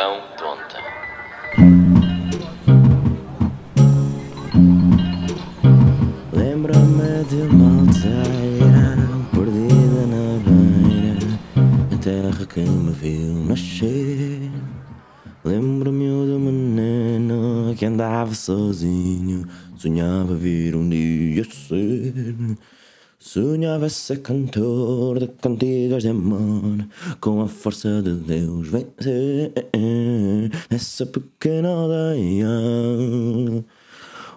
Multidão tonta. Lembra-me de uma aldeia perdida na beira, a terra que me viu nascer. Lembro-me um menino que andava sozinho, sonhava vir um dia ser. Sonhava ser cantor de cantigas de amor, com a força de Deus vencer essa pequena aldeia.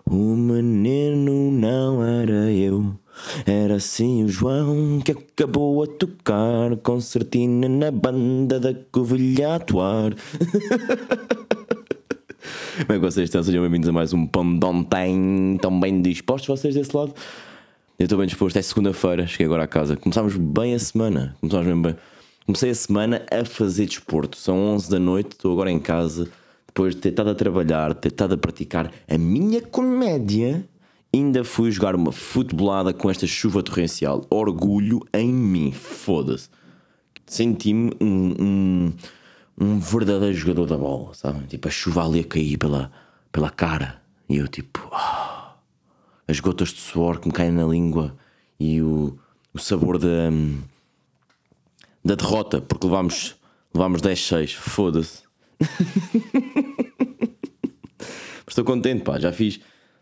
O menino não era eu, era sim o João que acabou a tocar concertina na banda da Covilha a atuar. Como é que vocês estão? Sejam bem-vindos a mais um Pão de Ontem. Estão bem dispostos vocês desse lado? Eu estou bem disposto, é segunda-feira, cheguei agora a casa. Começámos bem a semana. Começámos bem, bem. Comecei a semana a fazer desporto. São 11 da noite, estou agora em casa. Depois de ter estado a trabalhar, ter estado a praticar a minha comédia, ainda fui jogar uma futebolada com esta chuva torrencial. Orgulho em mim, foda-se. Senti-me um, um, um verdadeiro jogador da bola, sabe? Tipo, a chuva ali a cair pela, pela cara. E eu, tipo, ah, as gotas de suor que me caem na língua e o, o sabor da, da derrota, porque levámos, levámos 10-6, foda-se. Mas estou contente, pá, já fiz.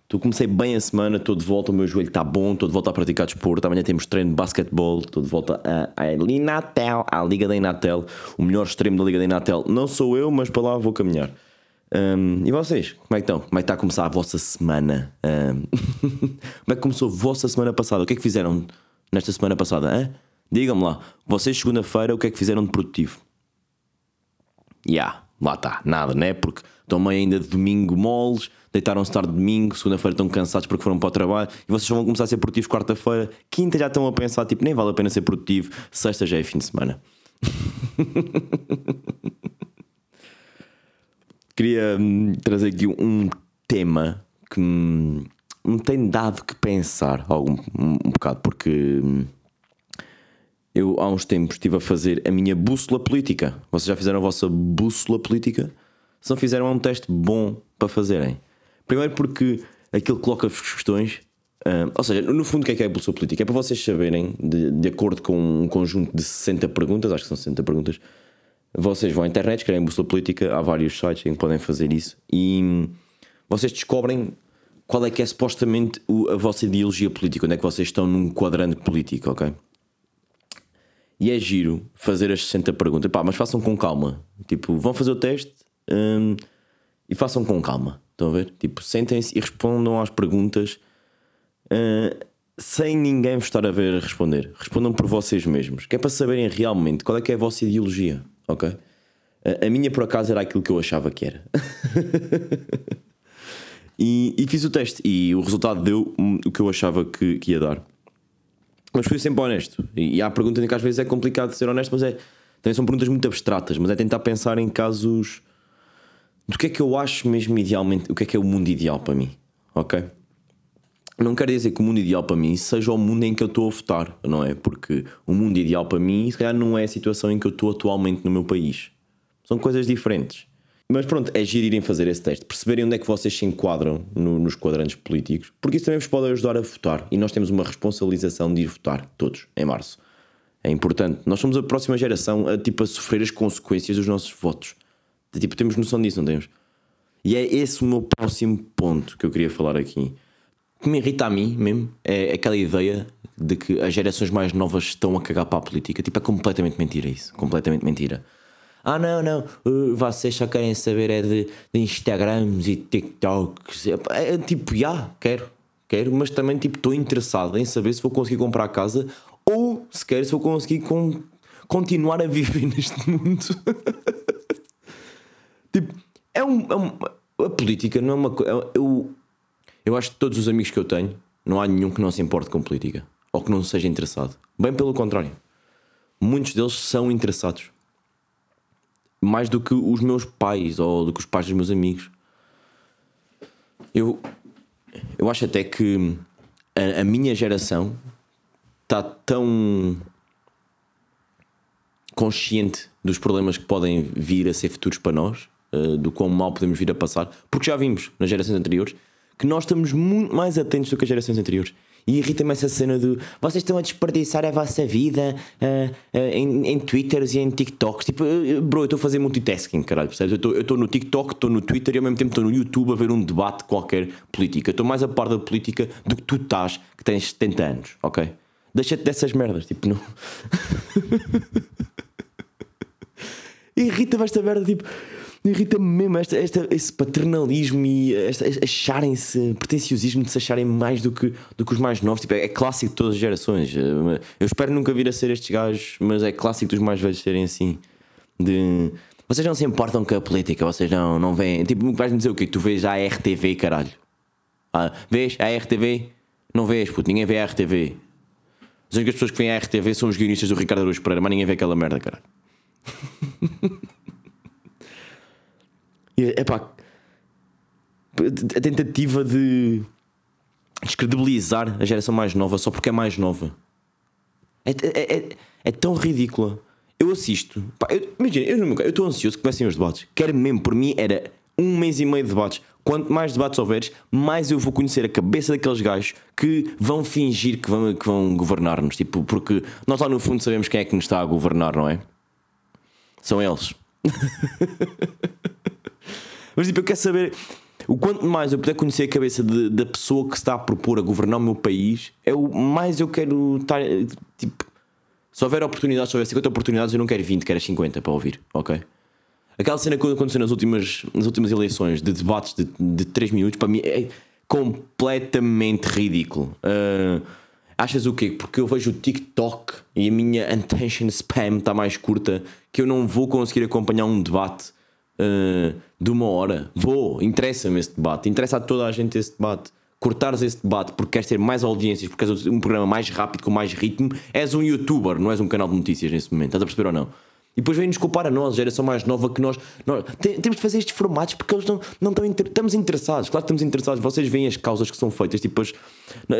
Tu comecei bem a semana, estou de volta, o meu joelho está bom, estou de volta a praticar desporto. Amanhã temos treino de basquetebol, estou de volta a Inatel, à Liga da Inatel. O melhor extremo da Liga da Inatel não sou eu, mas para lá vou caminhar. Um, e vocês, como é que estão? Como é que está a começar a vossa semana? Um, como é que começou a vossa semana passada? O que é que fizeram nesta semana passada? Digam-me lá, vocês segunda-feira o que é que fizeram de produtivo? Ya, yeah, lá está, nada, né? Porque estão meio ainda de domingo moles, deitaram-se tarde de domingo, segunda-feira estão cansados porque foram para o trabalho e vocês vão começar a ser produtivos quarta-feira, quinta já estão a pensar, tipo, nem vale a pena ser produtivo, sexta já é fim de semana. Queria hum, trazer aqui um tema que me, me tem dado que pensar algum, um, um bocado, porque hum, eu há uns tempos estive a fazer a minha bússola política. Vocês já fizeram a vossa bússola política? Se não fizeram, é um teste bom para fazerem. Primeiro porque aquilo coloca-vos questões. Uh, ou seja, no fundo, o que é que é a bússola política? É para vocês saberem, de, de acordo com um conjunto de 60 perguntas, acho que são 60 perguntas, vocês vão à internet, escrevem bússola política, há vários sites em que podem fazer isso e vocês descobrem qual é que é supostamente a vossa ideologia política, onde é que vocês estão num quadrante político, ok? E é giro fazer as 60 perguntas. Pá, mas façam com calma. Tipo, vão fazer o teste hum, e façam com calma. Estão a ver? Tipo, sentem-se e respondam às perguntas hum, sem ninguém vos estar a ver responder. Respondam por vocês mesmos. Que é para saberem realmente qual é que é a vossa ideologia. Ok? A, a minha, por acaso, era aquilo que eu achava que era. e, e, fiz o teste. E o resultado deu o que eu achava que, que ia dar. Mas fui sempre honesto. E, e há perguntas em que às vezes é complicado ser honesto, mas é. Também são perguntas muito abstratas, mas é tentar pensar em casos do que é que eu acho mesmo idealmente, o que é que é o mundo ideal para mim, ok? Não quero dizer que o mundo ideal para mim seja o mundo em que eu estou a votar, não é? Porque o mundo ideal para mim, se calhar, não é a situação em que eu estou atualmente no meu país. São coisas diferentes. Mas pronto, é giro irem fazer esse teste, perceberem onde é que vocês se enquadram no, nos quadrantes políticos, porque isso também vos pode ajudar a votar. E nós temos uma responsabilização de ir votar, todos, em março. É importante. Nós somos a próxima geração a, tipo, a sofrer as consequências dos nossos votos. Tipo, temos noção disso, não temos? E é esse o meu próximo ponto que eu queria falar aqui. Que me irrita a mim mesmo é aquela ideia de que as gerações mais novas estão a cagar para a política. Tipo, é completamente mentira isso. Completamente mentira. Ah, não, não, uh, vocês só querem saber é de, de Instagrams e TikToks. É, é, tipo, já, yeah, quero, quero, mas também tipo estou interessado em saber se vou conseguir comprar a casa ou sequer se vou conseguir com, continuar a viver neste mundo. tipo, é um, é um, A política não é uma coisa. É, eu, eu acho que todos os amigos que eu tenho, não há nenhum que não se importe com política ou que não seja interessado. Bem pelo contrário. Muitos deles são interessados mais do que os meus pais ou do que os pais dos meus amigos. Eu, eu acho até que a, a minha geração está tão consciente dos problemas que podem vir a ser futuros para nós, uh, do quão mal podemos vir a passar, porque já vimos nas gerações anteriores que nós estamos muito mais atentos do que as gerações anteriores. E irrita-me essa cena de vocês estão a desperdiçar a vossa vida uh, uh, em, em Twitters e em TikToks. Tipo, uh, bro, eu estou a fazer multitasking, caralho, percebes? Eu estou no TikTok, estou no Twitter e ao mesmo tempo estou no YouTube a ver um debate qualquer política. Estou mais a par da política do que tu estás, que tens 70 anos, ok? Deixa-te dessas merdas, tipo, não. Irrita-me esta merda, tipo irrita-me mesmo esta, esta, esse paternalismo e acharem-se, pretenciosismo de se acharem mais do que, do que os mais novos. Tipo, é, é, clássico de todas as gerações. Eu espero nunca vir a ser estes gajos, mas é clássico dos mais velhos serem assim. De vocês não se importam com a política, vocês não, não veem. Tipo, vais-me dizer o quê? Tu vês a RTV, caralho. Ah, vês a RTV? Não vês, puto, ninguém vê a RTV. As únicas pessoas que vêm à RTV são os guionistas do Ricardo Araújo Pereira, mas ninguém vê aquela merda, caralho. é pá, a tentativa de descredibilizar a geração mais nova só porque é mais nova é, é, é, é tão ridícula. Eu assisto, pá, eu, imagina, eu estou ansioso que comecem os debates. Quero mesmo, por mim, era um mês e meio de debates. Quanto mais debates houveres, mais eu vou conhecer a cabeça daqueles gajos que vão fingir que vão, que vão governar-nos. Tipo, porque nós lá no fundo sabemos quem é que nos está a governar, não é? São eles. Mas tipo, eu quero saber. O quanto mais eu puder conhecer a cabeça de, da pessoa que está a propor a governar o meu país, é o mais eu quero estar. Tipo, se houver oportunidades, se houver 50 oportunidades, eu não quero 20, quero 50 para ouvir, ok? Aquela cena que aconteceu nas últimas, nas últimas eleições de debates de, de 3 minutos, para mim é completamente ridículo. Uh, achas o quê? Porque eu vejo o TikTok e a minha attention spam está mais curta que eu não vou conseguir acompanhar um debate uh, de uma hora. Vou, interessa-me esse debate, interessa a toda a gente esse debate. Cortares esse debate porque queres ter mais audiências, porque és um programa mais rápido, com mais ritmo, és um youtuber, não és um canal de notícias nesse momento. Estás a perceber ou não? E depois vem-nos culpar a nós, a geração mais nova, que nós, nós temos de fazer estes formatos porque eles não, não estão inter, estamos interessados. Claro que estamos interessados. Vocês veem as causas que são feitas. Tipo, as,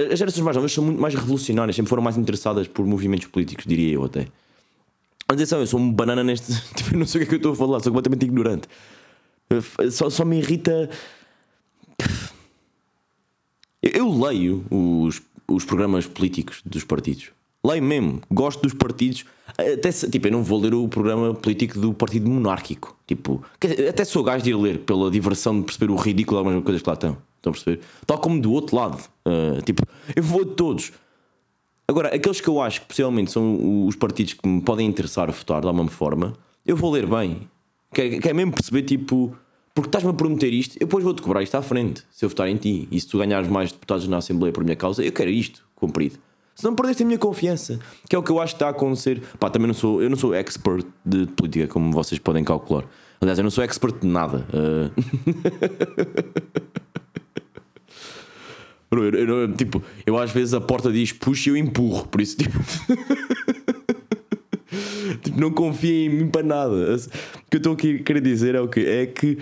as gerações mais novas são muito mais revolucionárias, sempre foram mais interessadas por movimentos políticos, diria eu até. Atenção, eu sou um banana neste. Tipo, não sei o que é que eu estou a falar, sou completamente ignorante. Só, só me irrita. Eu, eu leio os, os programas políticos dos partidos. Leio mesmo, gosto dos partidos. Até tipo, eu não vou ler o programa político do Partido Monárquico. Tipo, até sou gajo de ir ler pela diversão de perceber o ridículo algumas coisas que lá estão. Estão a perceber? Tal como do outro lado. Uh, tipo, eu vou de todos. Agora, aqueles que eu acho que possivelmente são os partidos que me podem interessar a votar de alguma forma, eu vou ler bem. Quer, quer mesmo perceber, tipo, porque estás-me a prometer isto, eu depois vou-te cobrar isto à frente, se eu votar em ti. E se tu ganhares mais deputados na Assembleia por minha causa, eu quero isto cumprido. Se não perdeste a minha confiança, que é o que eu acho que está a acontecer. Pá, também não sou, eu não sou expert de política, como vocês podem calcular. Aliás, eu não sou expert de nada. Uh... eu, eu, tipo, eu às vezes a porta diz puxa e eu empurro, por isso tipo. tipo, não confiem em mim para nada. O que eu estou aqui a querer dizer é o que É que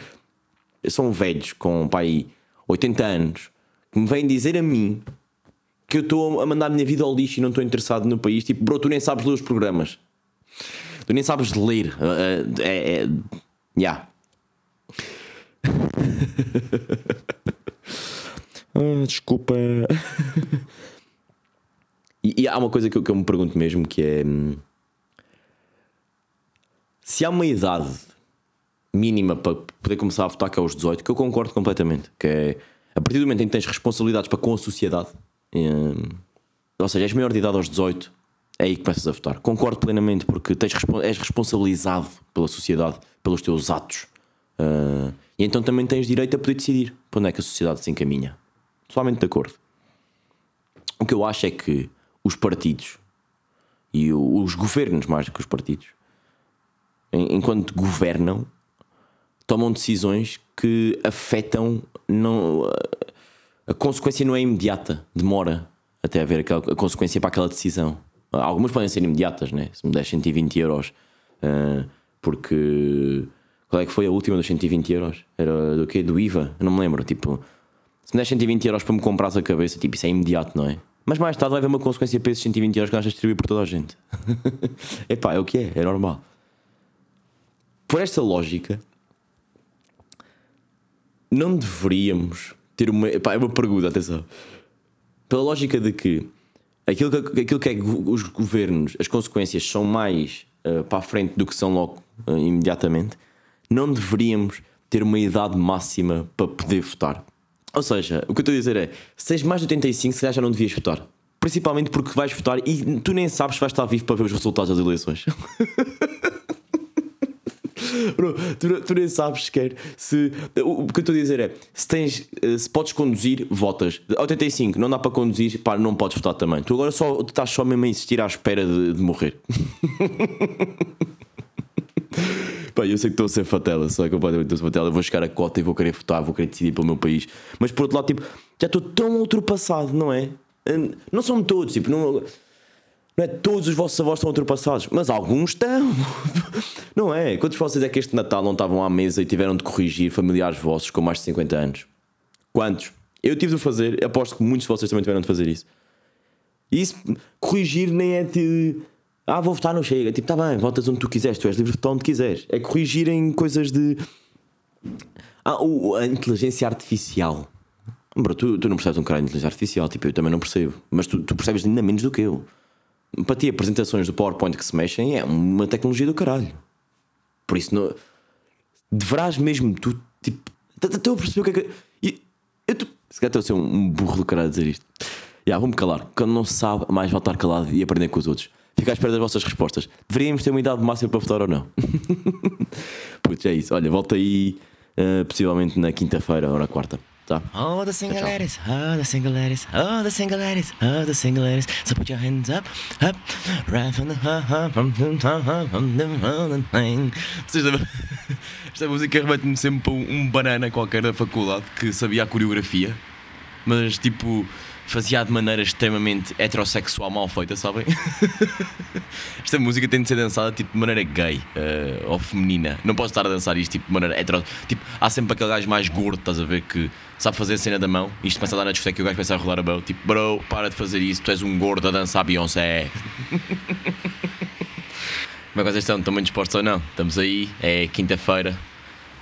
são velhos com pai 80 anos que me vêm dizer a mim que eu estou a mandar a minha vida ao lixo e não estou interessado no país. Tipo, bro, tu nem sabes ler os programas. Tu nem sabes ler. Uh, é. é yeah. ah, desculpa. e, e, há uma coisa que eu, que eu me pergunto mesmo que é. Hum, se há uma idade mínima para poder começar a votar, que é aos 18, que eu concordo completamente, que é a partir do momento em que tens responsabilidades para com a sociedade, um, ou seja, és maior de idade aos 18, é aí que começas a votar. Concordo plenamente, porque tens, és responsabilizado pela sociedade, pelos teus atos. Uh, e então também tens direito a poder decidir para onde é que a sociedade se encaminha. Totalmente de acordo. O que eu acho é que os partidos e os governos, mais do que os partidos, enquanto governam, tomam decisões que afetam. Não, a consequência não é imediata, demora até haver a consequência para aquela decisão. Algumas podem ser imediatas, né? se me der 120 euros, uh, porque. Qual é que foi a última dos 120 euros? Era do quê? Do IVA? Eu não me lembro. Tipo, se me der 120 euros para me comprar a cabeça, tipo, isso é imediato, não é? Mas mais tarde vai haver uma consequência para esses 120 euros que nós distribuir por toda a gente. Epá, é o que é, é normal. Por esta lógica, não deveríamos ter uma. Epá, é uma pergunta, atenção. Pela lógica de que aquilo que, aquilo que é os governos, as consequências são mais uh, para a frente do que são logo uh, imediatamente, não deveríamos ter uma idade máxima para poder votar. Ou seja, o que eu estou a dizer é: se tens mais de 85, se calhar já não devias votar. Principalmente porque vais votar e tu nem sabes se vais estar vivo para ver os resultados das eleições. Bro, tu, tu, nem sabes sequer se. O que eu estou a dizer é: se, tens, eh, se podes conduzir, votas. 85, não dá para conduzir, pá, não podes votar também. Tu agora só, estás só mesmo a insistir à espera de, de morrer. Pá, eu sei que estou a ser fatela, só é completamente estou a ser fatela. Eu vou chegar a cota e vou querer votar, vou querer decidir pelo meu país. Mas por outro lado, tipo, já estou tão ultrapassado, não é? Não são todos, tipo, não, não é todos os vossos avós estão ultrapassados, mas alguns estão. Não é? Quantos de vocês é que este Natal não estavam à mesa e tiveram de corrigir familiares vossos com mais de 50 anos? Quantos? Eu tive de fazer, aposto que muitos de vocês também tiveram de fazer isso. E isso, corrigir nem é de. Ah, vou votar, não chega. Tipo, tá bem, votas onde tu quiseres, tu és livre de votar onde quiseres. É corrigir em coisas de. Ah, o, a inteligência artificial. Bro, tu, tu não percebes um caralho de inteligência artificial, tipo, eu também não percebo. Mas tu, tu percebes ainda menos do que eu para ti, apresentações do PowerPoint que se mexem é uma tecnologia do caralho. Por isso, não, deverás mesmo, tu, tipo, estou a perceber o que é que. Eu, eu tô, se calhar estou a ser um burro do caralho a dizer isto. Já, yeah, vou-me calar. Quando não se sabe, mais voltar calado e aprender com os outros. Fica à espera das vossas respostas. Deveríamos ter uma idade máxima para votar ou não? Putz, é isso. Olha, volta aí, uh, possivelmente na quinta-feira ou na quarta. Tá. Oh, the single ladies, oh, the single ladies, oh, the single ladies, oh, the single ladies. So put your hands up, up, right from the from the from the Esta música remete-me sempre para um banana qualquer da faculdade que sabia a coreografia, mas tipo fazia de maneira extremamente heterossexual mal feita, sabem? Esta música tem de ser dançada tipo de maneira gay uh, ou feminina. Não posso estar a dançar isto tipo de maneira hetero. Tipo, há sempre aquele gajo mais gordo, estás a ver, que sabe fazer a cena da mão. Isto começa a dar na discoteca e o gajo começa a rolar a mão. Tipo, bro, para de fazer isso, tu és um gordo a dançar Beyoncé. Como é que vocês estão? Estão bem dispostos ou não? Estamos aí, é quinta-feira.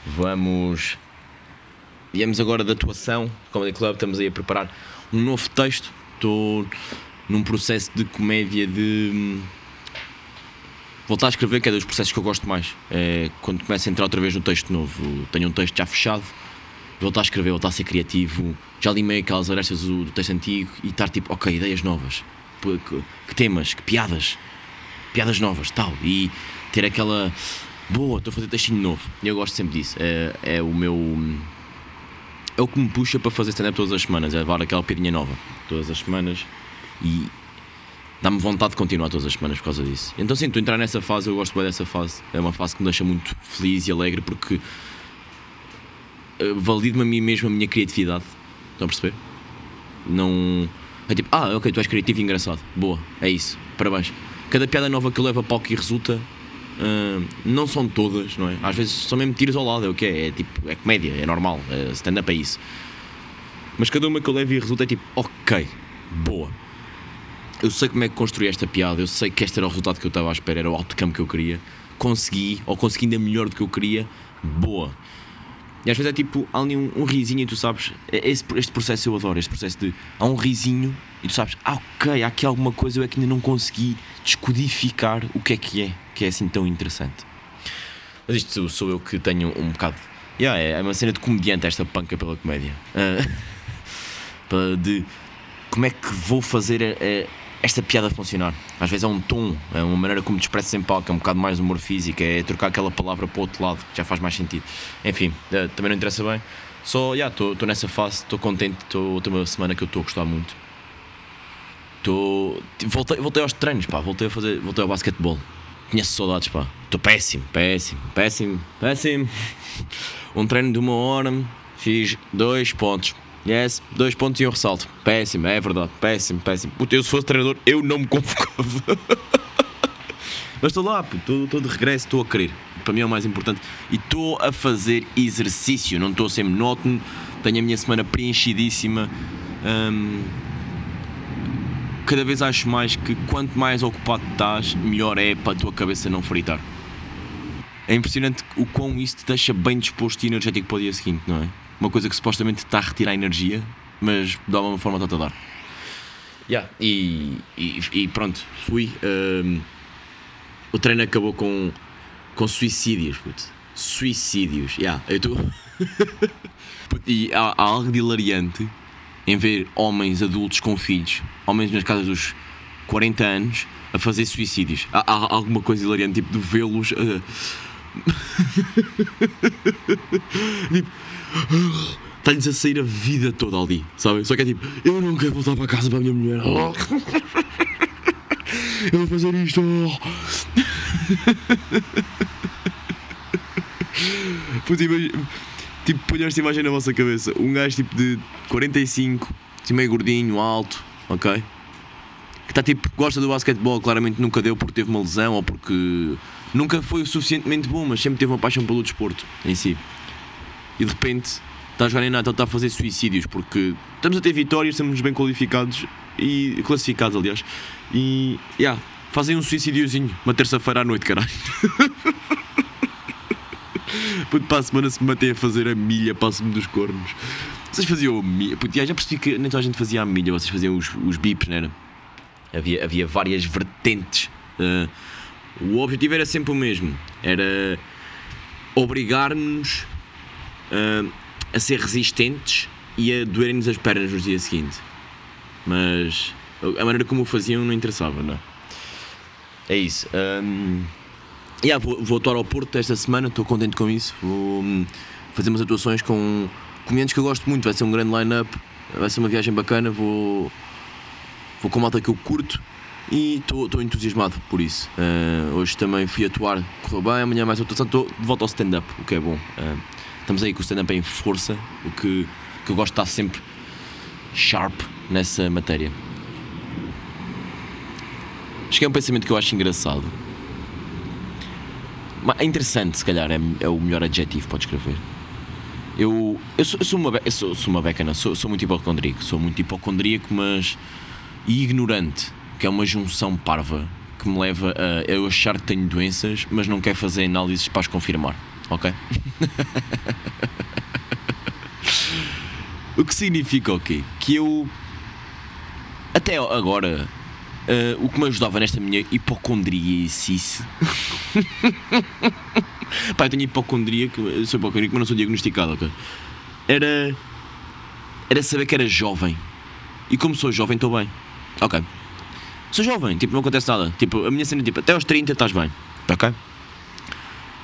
Vamos. Viemos agora da atuação, Comedy Club, estamos aí a preparar um novo texto. Estou num processo de comédia de hum, voltar a escrever, que é dos processos que eu gosto mais. É quando começo a entrar outra vez no texto novo. Tenho um texto já fechado, voltar a escrever, voltar a ser criativo. Já limei aquelas arestas do, do texto antigo e estar tipo, ok, ideias novas. Que, que, temas, que piadas. Piadas novas, tal. E ter aquela. Boa, estou a fazer textinho novo. Eu gosto sempre disso. É, é o meu hum, é o que me puxa para fazer stand-up todas as semanas, é levar aquela piadinha nova todas as semanas e dá-me vontade de continuar todas as semanas por causa disso. Então, sim, entrar nessa fase, eu gosto bem dessa fase. É uma fase que me deixa muito feliz e alegre porque eh, valido-me a mim mesmo a minha criatividade. Estão a perceber? Não. É tipo, ah, ok, tu és criativo e engraçado. Boa, é isso. Parabéns. Cada piada nova que eu levo a palco e resulta Uh, não são todas, não é? Às vezes são mesmo tiros ao lado, é o que é? É tipo, é comédia, é normal, é stand-up é isso. Mas cada uma que eu levo e resulta é tipo, ok, boa. Eu sei como é que construí esta piada, eu sei que este era o resultado que eu estava à espera, era o outcome que eu queria. Consegui, ou consegui ainda melhor do que eu queria, boa. E às vezes é tipo, há ali um, um risinho e tu sabes, é, esse, este processo eu adoro, este processo de há um risinho e tu sabes, ah, ok, há aqui alguma coisa eu é que ainda não consegui descodificar o que é que é, que é assim tão interessante. Mas isto sou eu que tenho um bocado. Yeah, é uma cena de comediante esta panca pela comédia. Uh, de como é que vou fazer uh, esta piada funcionar. Às vezes é um tom, é uma maneira como te expressas em palco, é um bocado mais humor físico, é trocar aquela palavra para o outro lado, já faz mais sentido. Enfim, uh, também não interessa bem. Só, já, estou nessa fase, estou contente, estou uma semana que eu estou a gostar muito. Tô, voltei, voltei aos treinos, pá, voltei a fazer, voltei ao basquetebol. Conheço saudades, pá. Estou péssimo, péssimo, péssimo, péssimo. Um treino de uma hora, fiz dois pontos. Yes, dois pontos e um ressalto. Péssimo, é verdade, péssimo, péssimo. Puta, eu se fosse treinador, eu não me convocava. Mas estou lá, estou de regresso, estou a querer. Para mim é o mais importante. E estou a fazer exercício, não estou a ser monótono. Tenho a minha semana preenchidíssima. Um, cada vez acho mais que quanto mais ocupado estás, melhor é para a tua cabeça não fritar. É impressionante o quão isso te deixa bem disposto e energético para o dia seguinte, não é? Uma coisa que supostamente está a retirar energia, mas de alguma forma está a dar. Yeah. E, e, e pronto, fui. Um, o treino acabou com, com suicídios, puto. Suicídios, yeah, eu estou. e há, há algo de hilariante em ver homens adultos com filhos, homens nas casas dos 40 anos, a fazer suicídios. Há, há alguma coisa hilariante, tipo, de vê-los. Uh... tipo. Está-lhes a sair a vida toda ali, sabe? Só que é tipo, eu não quero voltar para casa para a minha mulher. eu vou fazer isto. Puta, tipo, ponham esta imagem na vossa cabeça. Um gajo tipo de 45, assim meio gordinho, alto, ok? Que está tipo, gosta do basquetebol, claramente nunca deu porque teve uma lesão ou porque nunca foi o suficientemente bom, mas sempre teve uma paixão pelo desporto em si. E de repente está a jogar em nada, está a fazer suicídios porque estamos a ter vitórias, estamos bem qualificados e classificados, aliás. E, yeah, fazem um suicídiozinho, uma terça-feira à noite, caralho. Puto, para a semana se me matei a fazer a milha, passo-me dos cornos. Vocês faziam a milha. Puto, já percebi que nem toda a gente fazia a milha, vocês faziam os, os bips, não era? Havia, havia várias vertentes. Uh, o objetivo era sempre o mesmo: era obrigar-nos uh, a ser resistentes e a doerem-nos as pernas no dia seguinte. Mas a maneira como o faziam não interessava, não é? É isso. Um, yeah, vou, vou atuar ao Porto esta semana, estou contente com isso. Vou um, fazer umas atuações com comediantes que eu gosto muito, vai ser um grande line-up, vai ser uma viagem bacana. Vou, vou com malta que eu curto e estou entusiasmado por isso. Uh, hoje também fui atuar, correu bem, amanhã mais atuação, estou de volta ao stand-up, o que é bom. Uh, estamos aí com o stand-up em força, o que, que eu gosto de estar sempre sharp nessa matéria. Acho que é um pensamento que eu acho engraçado. É interessante, se calhar, é, é o melhor adjetivo pode escrever. Eu, eu, sou, eu sou uma, eu sou, sou uma becana, sou, sou muito hipocondríaco, sou muito hipocondríaco, mas. e ignorante, que é uma junção parva que me leva a eu achar que tenho doenças, mas não quero fazer análises para as confirmar, ok? o que significa o quê? Que eu. até agora Uh, o que me ajudava nesta minha hipocondriacice. Pá, eu tenho hipocondria, sou hipocondríaco, mas não sou diagnosticado, ok? Era. Era saber que era jovem. E como sou jovem, estou bem. Ok. Sou jovem, tipo, não acontece nada. Tipo, a minha cena, tipo, até aos 30 estás bem. Ok?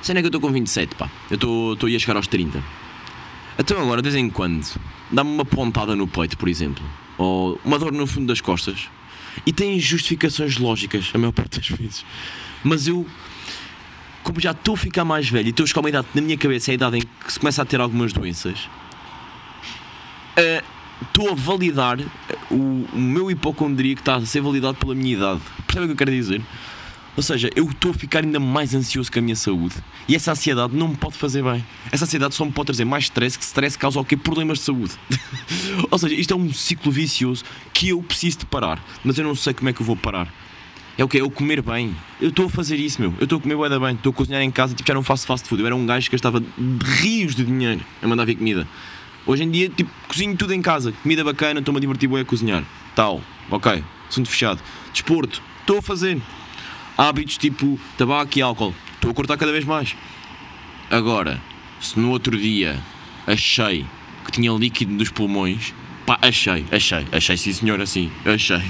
Cena é que eu estou com 27, pá. Eu estou a chegar aos 30. Então agora, de vez em quando, dá-me uma pontada no peito, por exemplo. Ou uma dor no fundo das costas e têm justificações lógicas, a maior parte das vezes. Mas eu, como já estou a ficar mais velho e estou a chegar a uma idade, na minha cabeça, é a idade em que se começa a ter algumas doenças, uh, estou a validar o, o meu hipocondria que está a ser validado pela minha idade. Percebe o que eu quero dizer? Ou seja, eu estou a ficar ainda mais ansioso com a minha saúde. E essa ansiedade não me pode fazer bem. Essa ansiedade só me pode trazer mais stress, que stress causa o quê? Problemas de saúde. Ou seja, isto é um ciclo vicioso que eu preciso de parar. Mas eu não sei como é que eu vou parar. É o que? É o comer bem. Eu estou a fazer isso, meu. Eu estou a comer bué bem. Estou a cozinhar em casa, tipo, já não faço fast food. Eu era um gajo que gastava rios de dinheiro a mandar vir comida. Hoje em dia, tipo, cozinho tudo em casa. Comida bacana, estou-me a divertir bué a cozinhar. Tal. Ok. Assunto fechado. Desporto. Estou a fazer hábitos tipo tabaco e álcool. Estou a cortar cada vez mais. Agora, se no outro dia achei que tinha líquido nos pulmões, pá, achei, achei, achei sim senhor assim, achei.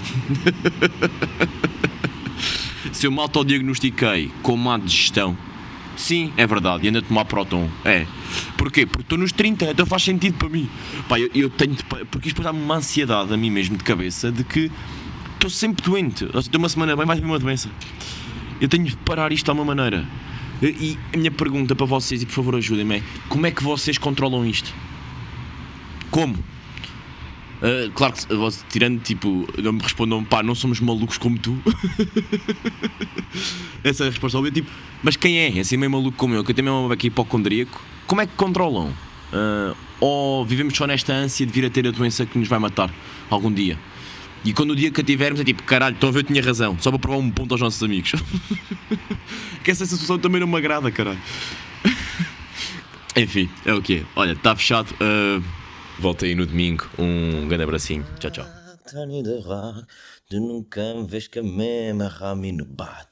se eu me autodiagnostiquei com má digestão, sim, é verdade, e ando a tomar próton, é. Porquê? Porque estou nos 30, então faz sentido para mim. Pá, eu, eu tenho de, porque isto dá-me uma ansiedade a mim mesmo de cabeça de que estou sempre doente. Ou seja, uma semana bem, vir uma doença. Eu tenho de parar isto de uma maneira. E a minha pergunta para vocês, e por favor ajudem-me, é como é que vocês controlam isto? Como? Uh, claro que tirando tipo, não me respondam, pá, não somos malucos como tu. Essa é a resposta óbvia, tipo, mas quem é? Assim meio maluco como eu, que eu também é aqui hipocondríaco, como é que controlam? Uh, ou vivemos só nesta ânsia de vir a ter a doença que nos vai matar algum dia? E quando o dia que a tivermos é tipo, caralho, estão a ver, eu tinha razão, só para provar um ponto aos nossos amigos. que essa sensação também não me agrada, caralho. Enfim, é o que. Olha, está fechado. Uh, volta aí no domingo. Um grande abracinho. Tchau, tchau. Tony de rock, tu nunca me vês que a mesma rame no bar.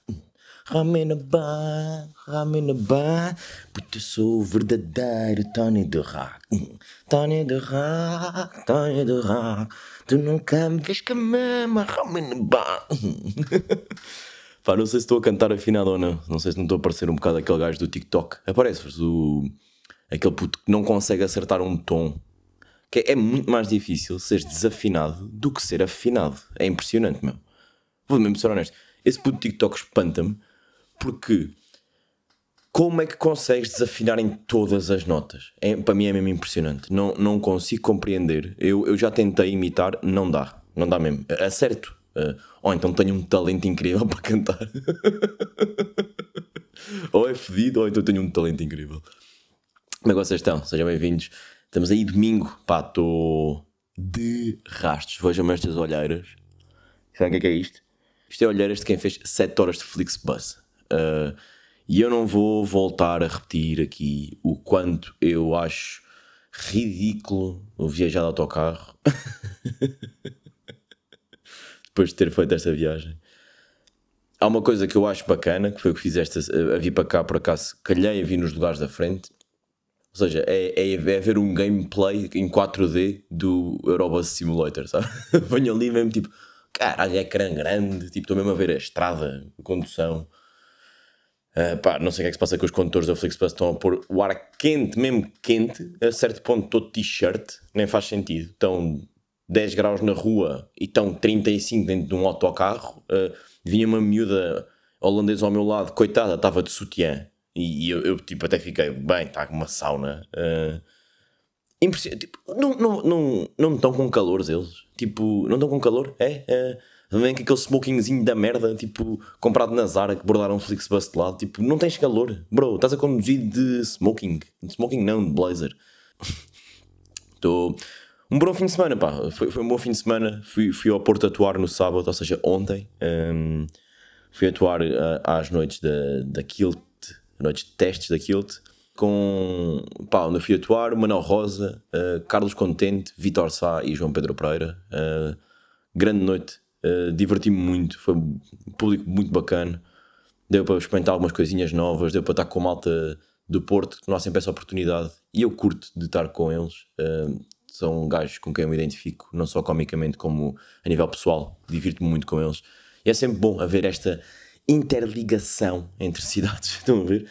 Rame no bar, rame no bar, porque eu sou o verdadeiro Tony de rock. Tony de rock, Tony de rock, tu nunca me vês que no bar. Pá, não sei se estou a cantar afinado ou não. Não sei se não estou a parecer um bocado aquele gajo do TikTok. Aparece-vos o. aquele puto que não consegue acertar um tom que é muito mais difícil ser desafinado do que ser afinado. É impressionante, meu. Vou mesmo ser honesto. Esse puto TikTok espanta-me porque como é que consegues desafinar em todas as notas? É, para mim é mesmo impressionante. Não, não consigo compreender. Eu, eu já tentei imitar, não dá. Não dá mesmo. Acerto. Uh, ou então tenho um talento incrível para cantar. ou é fedido, ou então tenho um talento incrível. Como é que vocês estão? Sejam bem-vindos Estamos aí domingo, pá, estou de rastos. Vejam-me estas olheiras. Sabem o que é, que é isto? Isto é olheiras de quem fez 7 horas de Flixbus. Uh, e eu não vou voltar a repetir aqui o quanto eu acho ridículo viajar de autocarro. Depois de ter feito esta viagem. Há uma coisa que eu acho bacana, que foi o que fiz esta, a vir para cá por acaso, calhei a vir nos lugares da frente, ou seja, é, é, é ver um gameplay em 4D do Eurobus Simulator, sabe? Venho ali mesmo tipo, caralho, é ecrã grande, tipo, estou mesmo a ver a estrada, a condução. Uh, pá, não sei o que é que se passa com os condutores da Flixbus, estão a pôr o ar quente, mesmo quente, a certo ponto todo t-shirt, nem faz sentido. Estão 10 graus na rua e estão 35 dentro de um autocarro. Uh, vinha uma miúda holandesa ao meu lado, coitada, estava de sutiã. E, eu, eu, tipo, até fiquei, bem, está com uma sauna. Uh, Tipo, não, não, não, não estão com calor eles. Tipo, não estão com calor? É? é vem com aquele smokingzinho da merda, tipo, comprado na Zara, que bordaram um Flixbus de lado. Tipo, não tens calor. Bro, estás a conduzir de smoking. De smoking não, de blazer. Estou... Um bom fim de semana, pá. Foi, foi um bom fim de semana. Fui, fui ao Porto atuar no sábado, ou seja, ontem. Um, fui atuar uh, às noites da, da Kilt noites de testes da Kilt, com pá, onde eu fui atuar, Manuel Rosa, uh, Carlos Contente, Vitor Sá e João Pedro Pereira. Uh, grande noite, uh, diverti-me muito, foi um público muito bacana. Deu para experimentar algumas coisinhas novas, deu para estar com a malta do Porto, que não há sempre essa oportunidade. E eu curto de estar com eles. são gajos com quem eu me identifico, não só comicamente, como a nível pessoal. Divirto-me muito com eles. E é sempre bom haver esta interligação entre cidades. Estão a ver?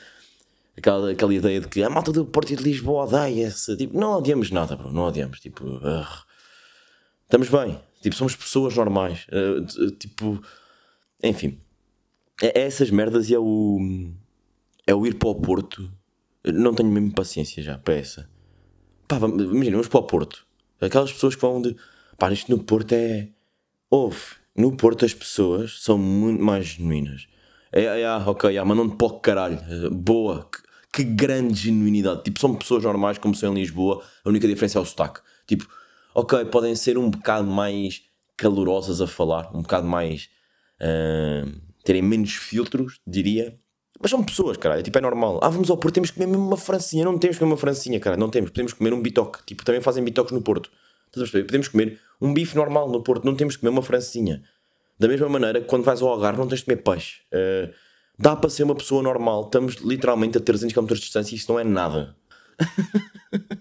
Aquela, aquela ideia de que a malta do Porto e de Lisboa odeia-se. Tipo, não odiamos nada, bro. Não odiamos. Tipo, uh, estamos bem. Tipo, somos pessoas normais. Uh, tipo, enfim. É, é, essas merdas e é o. É o ir para o Porto. Não tenho mesmo paciência já para essa. Pá, imagina, vamos para o Porto. Aquelas pessoas que vão de. Pá, isto no Porto é. Ouve no Porto as pessoas são muito mais genuínas. É, é, é ok, é, mandam-te para o caralho. Boa, que, que, grande genuinidade. Tipo, são pessoas normais como são em Lisboa, a única diferença é o sotaque. Tipo, ok, podem ser um bocado mais calorosas a falar, um bocado mais. Uh, terem menos filtros, diria. Mas são pessoas, cara. Tipo, é normal. Ah, vamos ao Porto, temos que comer mesmo uma francinha. Não temos que comer uma francinha, cara. Não temos. Podemos comer um bitoque. Tipo, também fazem bitoques no Porto. Podemos comer um bife normal no Porto, não temos que comer uma francinha. Da mesma maneira que quando vais ao Algarve não tens de comer peixe. Uh, dá para ser uma pessoa normal. Estamos literalmente a 300 km de distância e isto não é nada.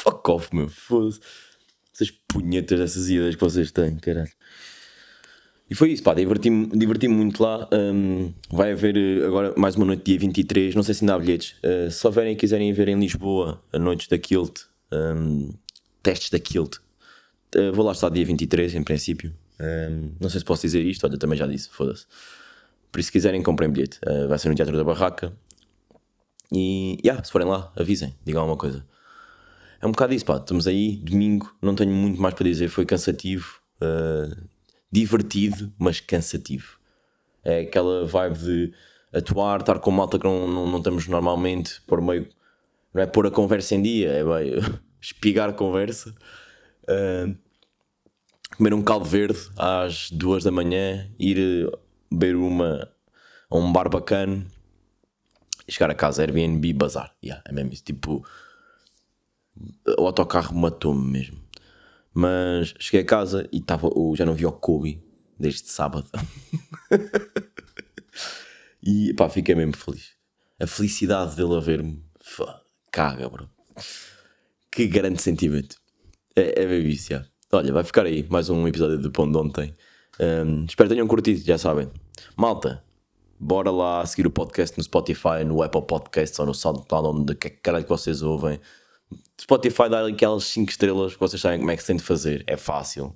Fuck off, meu. Foda-se. Essas punhetas dessas ideias que vocês têm, caralho. E foi isso, pá, diverti-me diverti muito lá. Um, vai haver eh, agora mais uma noite, dia 23. Não sei se ainda há bilhetes. Uh, se houverem e quiserem ver em Lisboa a noite da Kilt, um, testes da Kilt. Uh, vou lá estar dia 23, em princípio. Um, não sei se posso dizer isto, olha, também já disse, foda-se. Por isso, se quiserem, comprem bilhete. Uh, vai ser no Teatro da Barraca. E, yeah, se forem lá, avisem, digam alguma coisa. É um bocado isso, pá. Estamos aí, domingo, não tenho muito mais para dizer. Foi cansativo, uh, divertido, mas cansativo. É aquela vibe de atuar, estar com malta que não, não, não estamos normalmente, por meio não é pôr a conversa em dia, é bem, espigar a conversa. Uh, comer um caldo verde às duas da manhã, ir eh, beber uma a um bar bacana e chegar a casa, Airbnb, bazar. Yeah, é mesmo isso. Tipo, o autocarro matou-me mesmo. Mas cheguei a casa e tava, já não vi o Kobe desde sábado. e pá, fiquei mesmo feliz. A felicidade dele a ver-me, caga, bro. Que grande sentimento. É, é bem já. Olha, vai ficar aí mais um episódio do Pão de Ontem. Um, espero que tenham curtido, já sabem. Malta, bora lá seguir o podcast no Spotify, no Apple Podcasts ou no SoundCloud, onde que caralho que vocês ouvem. Spotify dá aquelas 5 estrelas que vocês sabem como é que se tem de fazer, é fácil.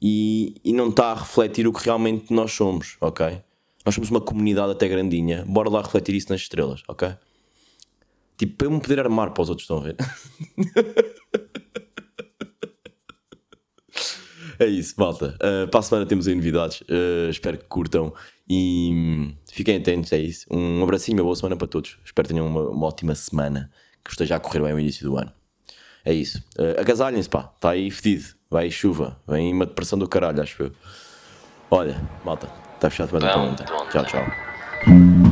E, e não está a refletir o que realmente nós somos, ok? Nós somos uma comunidade até grandinha, bora lá refletir isso nas estrelas, ok? Tipo, para eu me poder armar para os outros, estão a ver? é isso, malta. Uh, para a semana temos aí novidades. Uh, espero que curtam e hum, fiquem atentos. É isso. Um abracinho, uma boa semana para todos. Espero que tenham uma, uma ótima semana. Que esteja a correr bem o início do ano. É isso. Uh, agasalhem-se, pá. Está aí fedido. Vai chuva. Vem uma depressão do caralho, acho eu. Olha, malta. Está fechado para ontem. Tchau, tchau.